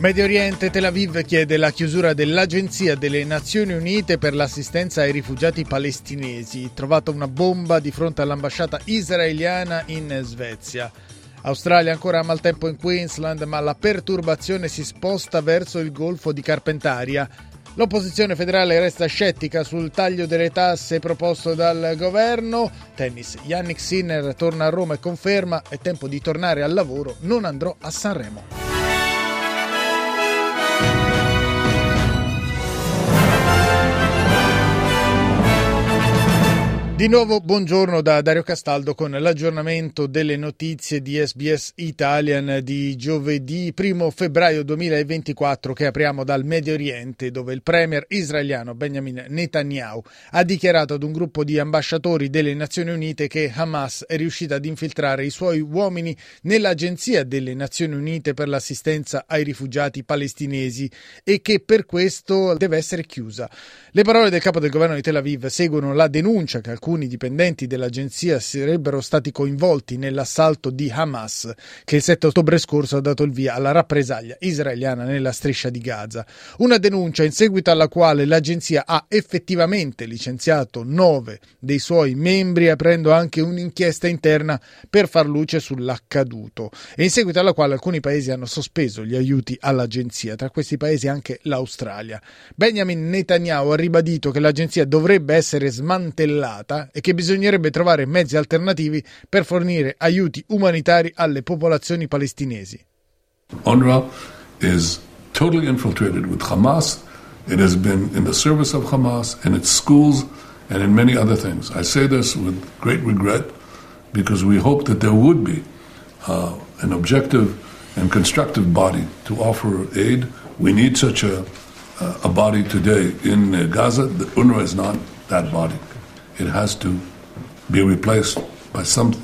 Medio Oriente, Tel Aviv chiede la chiusura dell'Agenzia delle Nazioni Unite per l'assistenza ai rifugiati palestinesi. Trovata una bomba di fronte all'ambasciata israeliana in Svezia. Australia ancora a maltempo in Queensland, ma la perturbazione si sposta verso il golfo di Carpentaria. L'opposizione federale resta scettica sul taglio delle tasse proposto dal governo. Tennis, Yannick Sinner torna a Roma e conferma è tempo di tornare al lavoro, non andrò a Sanremo. Di nuovo buongiorno da Dario Castaldo con l'aggiornamento delle notizie di SBS Italian di giovedì 1 febbraio 2024 che apriamo dal Medio Oriente dove il premier israeliano Benjamin Netanyahu ha dichiarato ad un gruppo di ambasciatori delle Nazioni Unite che Hamas è riuscita ad infiltrare i suoi uomini nell'Agenzia delle Nazioni Unite per l'assistenza ai rifugiati palestinesi e che per questo deve essere chiusa. Le parole del capo del governo di Tel Aviv seguono la denuncia che alcuni alcuni dipendenti dell'agenzia sarebbero stati coinvolti nell'assalto di Hamas che il 7 ottobre scorso ha dato il via alla rappresaglia israeliana nella striscia di Gaza. Una denuncia in seguito alla quale l'agenzia ha effettivamente licenziato nove dei suoi membri aprendo anche un'inchiesta interna per far luce sull'accaduto e in seguito alla quale alcuni paesi hanno sospeso gli aiuti all'agenzia, tra questi paesi anche l'Australia. Benjamin Netanyahu ha ribadito che l'agenzia dovrebbe essere smantellata e che bisognerebbe trovare mezzi alternativi per fornire aiuti umanitari alle popolazioni palestinesi. UNRWA is totally infiltrated with Hamas. It has been in the service of Hamas in its schools and in many other things. I say this with great regret because we hope that there would be uh, an objective and constructive body to. We need such a, uh, a body today in uh, Gaza. The UNRWA is not that body. It has to be replaced by some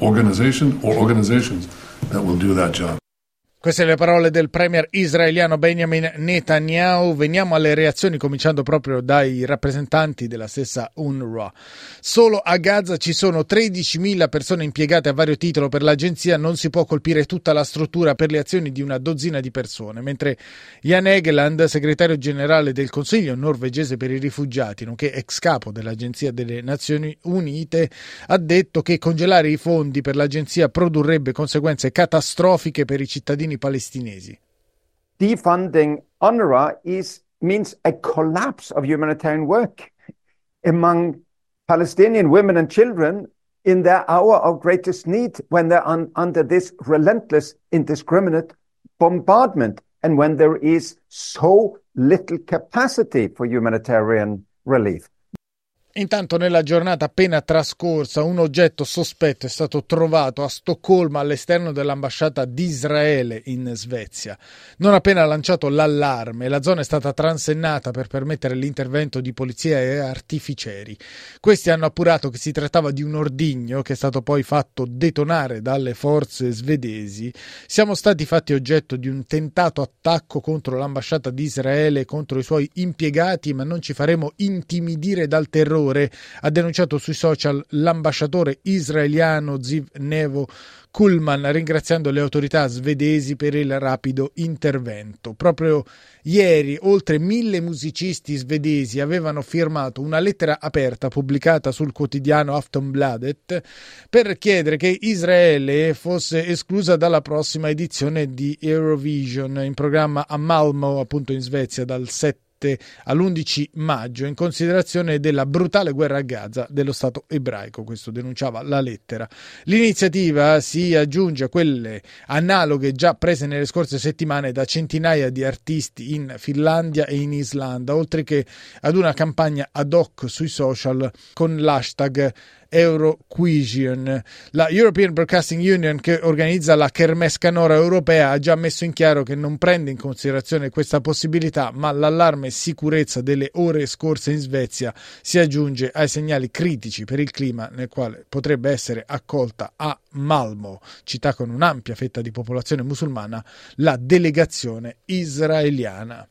organization or organizations that will do that job. Queste le parole del premier israeliano Benjamin Netanyahu. Veniamo alle reazioni cominciando proprio dai rappresentanti della stessa UNRWA. Solo a Gaza ci sono 13.000 persone impiegate a vario titolo per l'agenzia, non si può colpire tutta la struttura per le azioni di una dozzina di persone, mentre Jan Egeland, segretario generale del Consiglio norvegese per i rifugiati, nonché ex capo dell'Agenzia delle Nazioni Unite, ha detto che congelare i fondi per l'agenzia produrrebbe conseguenze catastrofiche per i cittadini palestinesi. Defunding UNRWA is, means a collapse of humanitarian work among Palestinian women and children in their hour of greatest need when they're un, under this relentless, indiscriminate bombardment and when there is so little capacity for humanitarian relief. Intanto nella giornata appena trascorsa un oggetto sospetto è stato trovato a Stoccolma all'esterno dell'ambasciata di Israele in Svezia. Non appena lanciato l'allarme, la zona è stata transennata per permettere l'intervento di polizia e artificieri. Questi hanno appurato che si trattava di un ordigno che è stato poi fatto detonare dalle forze svedesi. Siamo stati fatti oggetto di un tentato attacco contro l'ambasciata di Israele e contro i suoi impiegati, ma non ci faremo intimidire dal terrore Ore ha denunciato sui social l'ambasciatore israeliano Ziv Nevo Kuhlman, ringraziando le autorità svedesi per il rapido intervento. Proprio ieri oltre mille musicisti svedesi avevano firmato una lettera aperta pubblicata sul quotidiano Aftonbladet per chiedere che Israele fosse esclusa dalla prossima edizione di Eurovision in programma a Malmo, appunto in Svezia, dal 7 all'11 maggio in considerazione della brutale guerra a Gaza dello Stato ebraico, questo denunciava la lettera. L'iniziativa si aggiunge a quelle analoghe già prese nelle scorse settimane da centinaia di artisti in Finlandia e in Islanda, oltre che ad una campagna ad hoc sui social con l'hashtag Euroquision. La European Broadcasting Union, che organizza la Kermesse Canora europea, ha già messo in chiaro che non prende in considerazione questa possibilità, ma l'allarme sicurezza delle ore scorse in Svezia si aggiunge ai segnali critici per il clima nel quale potrebbe essere accolta a Malmo, città con un'ampia fetta di popolazione musulmana, la delegazione israeliana.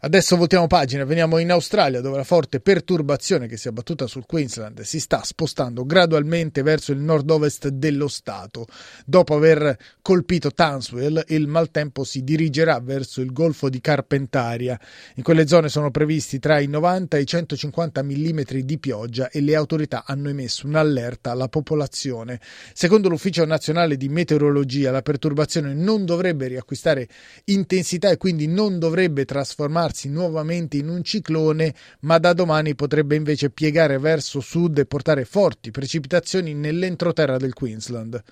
Adesso voltiamo pagina, veniamo in Australia dove la forte perturbazione che si è abbattuta sul Queensland si sta spostando gradualmente verso il nord-ovest dello Stato. Dopo aver colpito Townsville, il maltempo si dirigerà verso il golfo di Carpentaria. In quelle zone sono previsti tra i 90 e i 150 mm di pioggia e le autorità hanno emesso un'allerta alla popolazione. Secondo l'Ufficio nazionale di meteorologia, la perturbazione non dovrebbe riacquistare intensità e quindi non dovrebbe trasformarsi trasformarsi nuovamente in un ciclone, ma da domani potrebbe invece piegare verso sud e portare forti precipitazioni nell'entroterra del Queensland.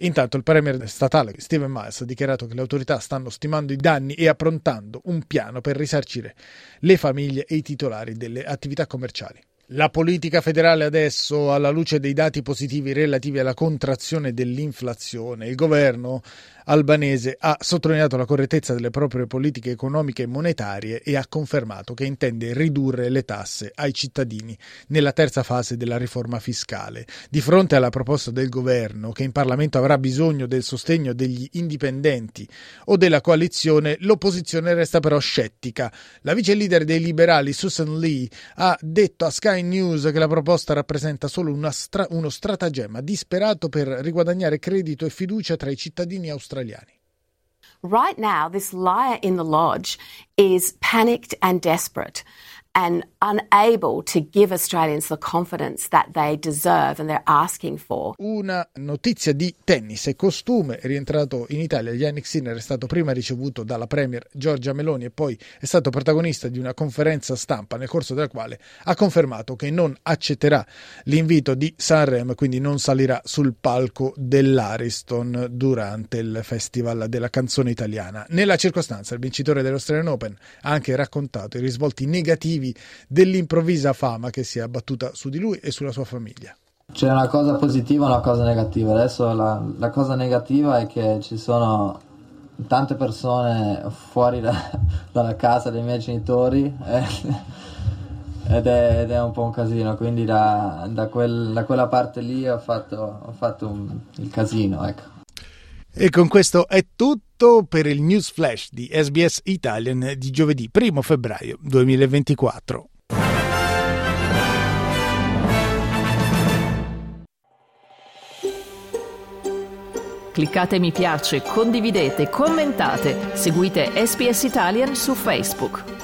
Intanto il premier statale Stephen Miles ha dichiarato che le autorità stanno stimando i danni e approntando un piano per risarcire le famiglie e i titolari delle attività commerciali. La politica federale adesso, alla luce dei dati positivi relativi alla contrazione dell'inflazione, il governo albanese ha sottolineato la correttezza delle proprie politiche economiche e monetarie e ha confermato che intende ridurre le tasse ai cittadini nella terza fase della riforma fiscale. Di fronte alla proposta del governo, che in Parlamento avrà bisogno del sostegno degli indipendenti o della coalizione, l'opposizione resta però scettica. La vice leader dei liberali, Susan Lee, ha detto a Sky News che la proposta rappresenta solo stra- uno stratagemma disperato per riguadagnare credito e fiducia tra i cittadini australiani. Right now, this liar in the lodge is panicked and desperate. And unable to give Australians the confidence that they deserve and they're asking for. Una notizia di tennis e costume rientrato in Italia. Yannick Sinner è stato prima ricevuto dalla Premier Giorgia Meloni e poi è stato protagonista di una conferenza stampa nel corso della quale ha confermato che non accetterà l'invito di Sanremo, quindi non salirà sul palco dell'Ariston durante il Festival della canzone italiana. Nella circostanza il vincitore dell'Australian Open ha anche raccontato i risvolti negativi motivi dell'improvvisa fama che si è abbattuta su di lui e sulla sua famiglia. C'è una cosa positiva e una cosa negativa. Adesso la, la cosa negativa è che ci sono tante persone fuori da, dalla casa dei miei genitori eh, ed, è, ed, è, un po' un casino, quindi da, da, quel, da quella parte lì ho fatto, ho fatto un, il casino. Ecco. E con questo è tutto per il news flash di SBS Italian di giovedì 1 febbraio 2024. Cliccate mi piace, condividete, commentate, seguite SBS Italian su Facebook.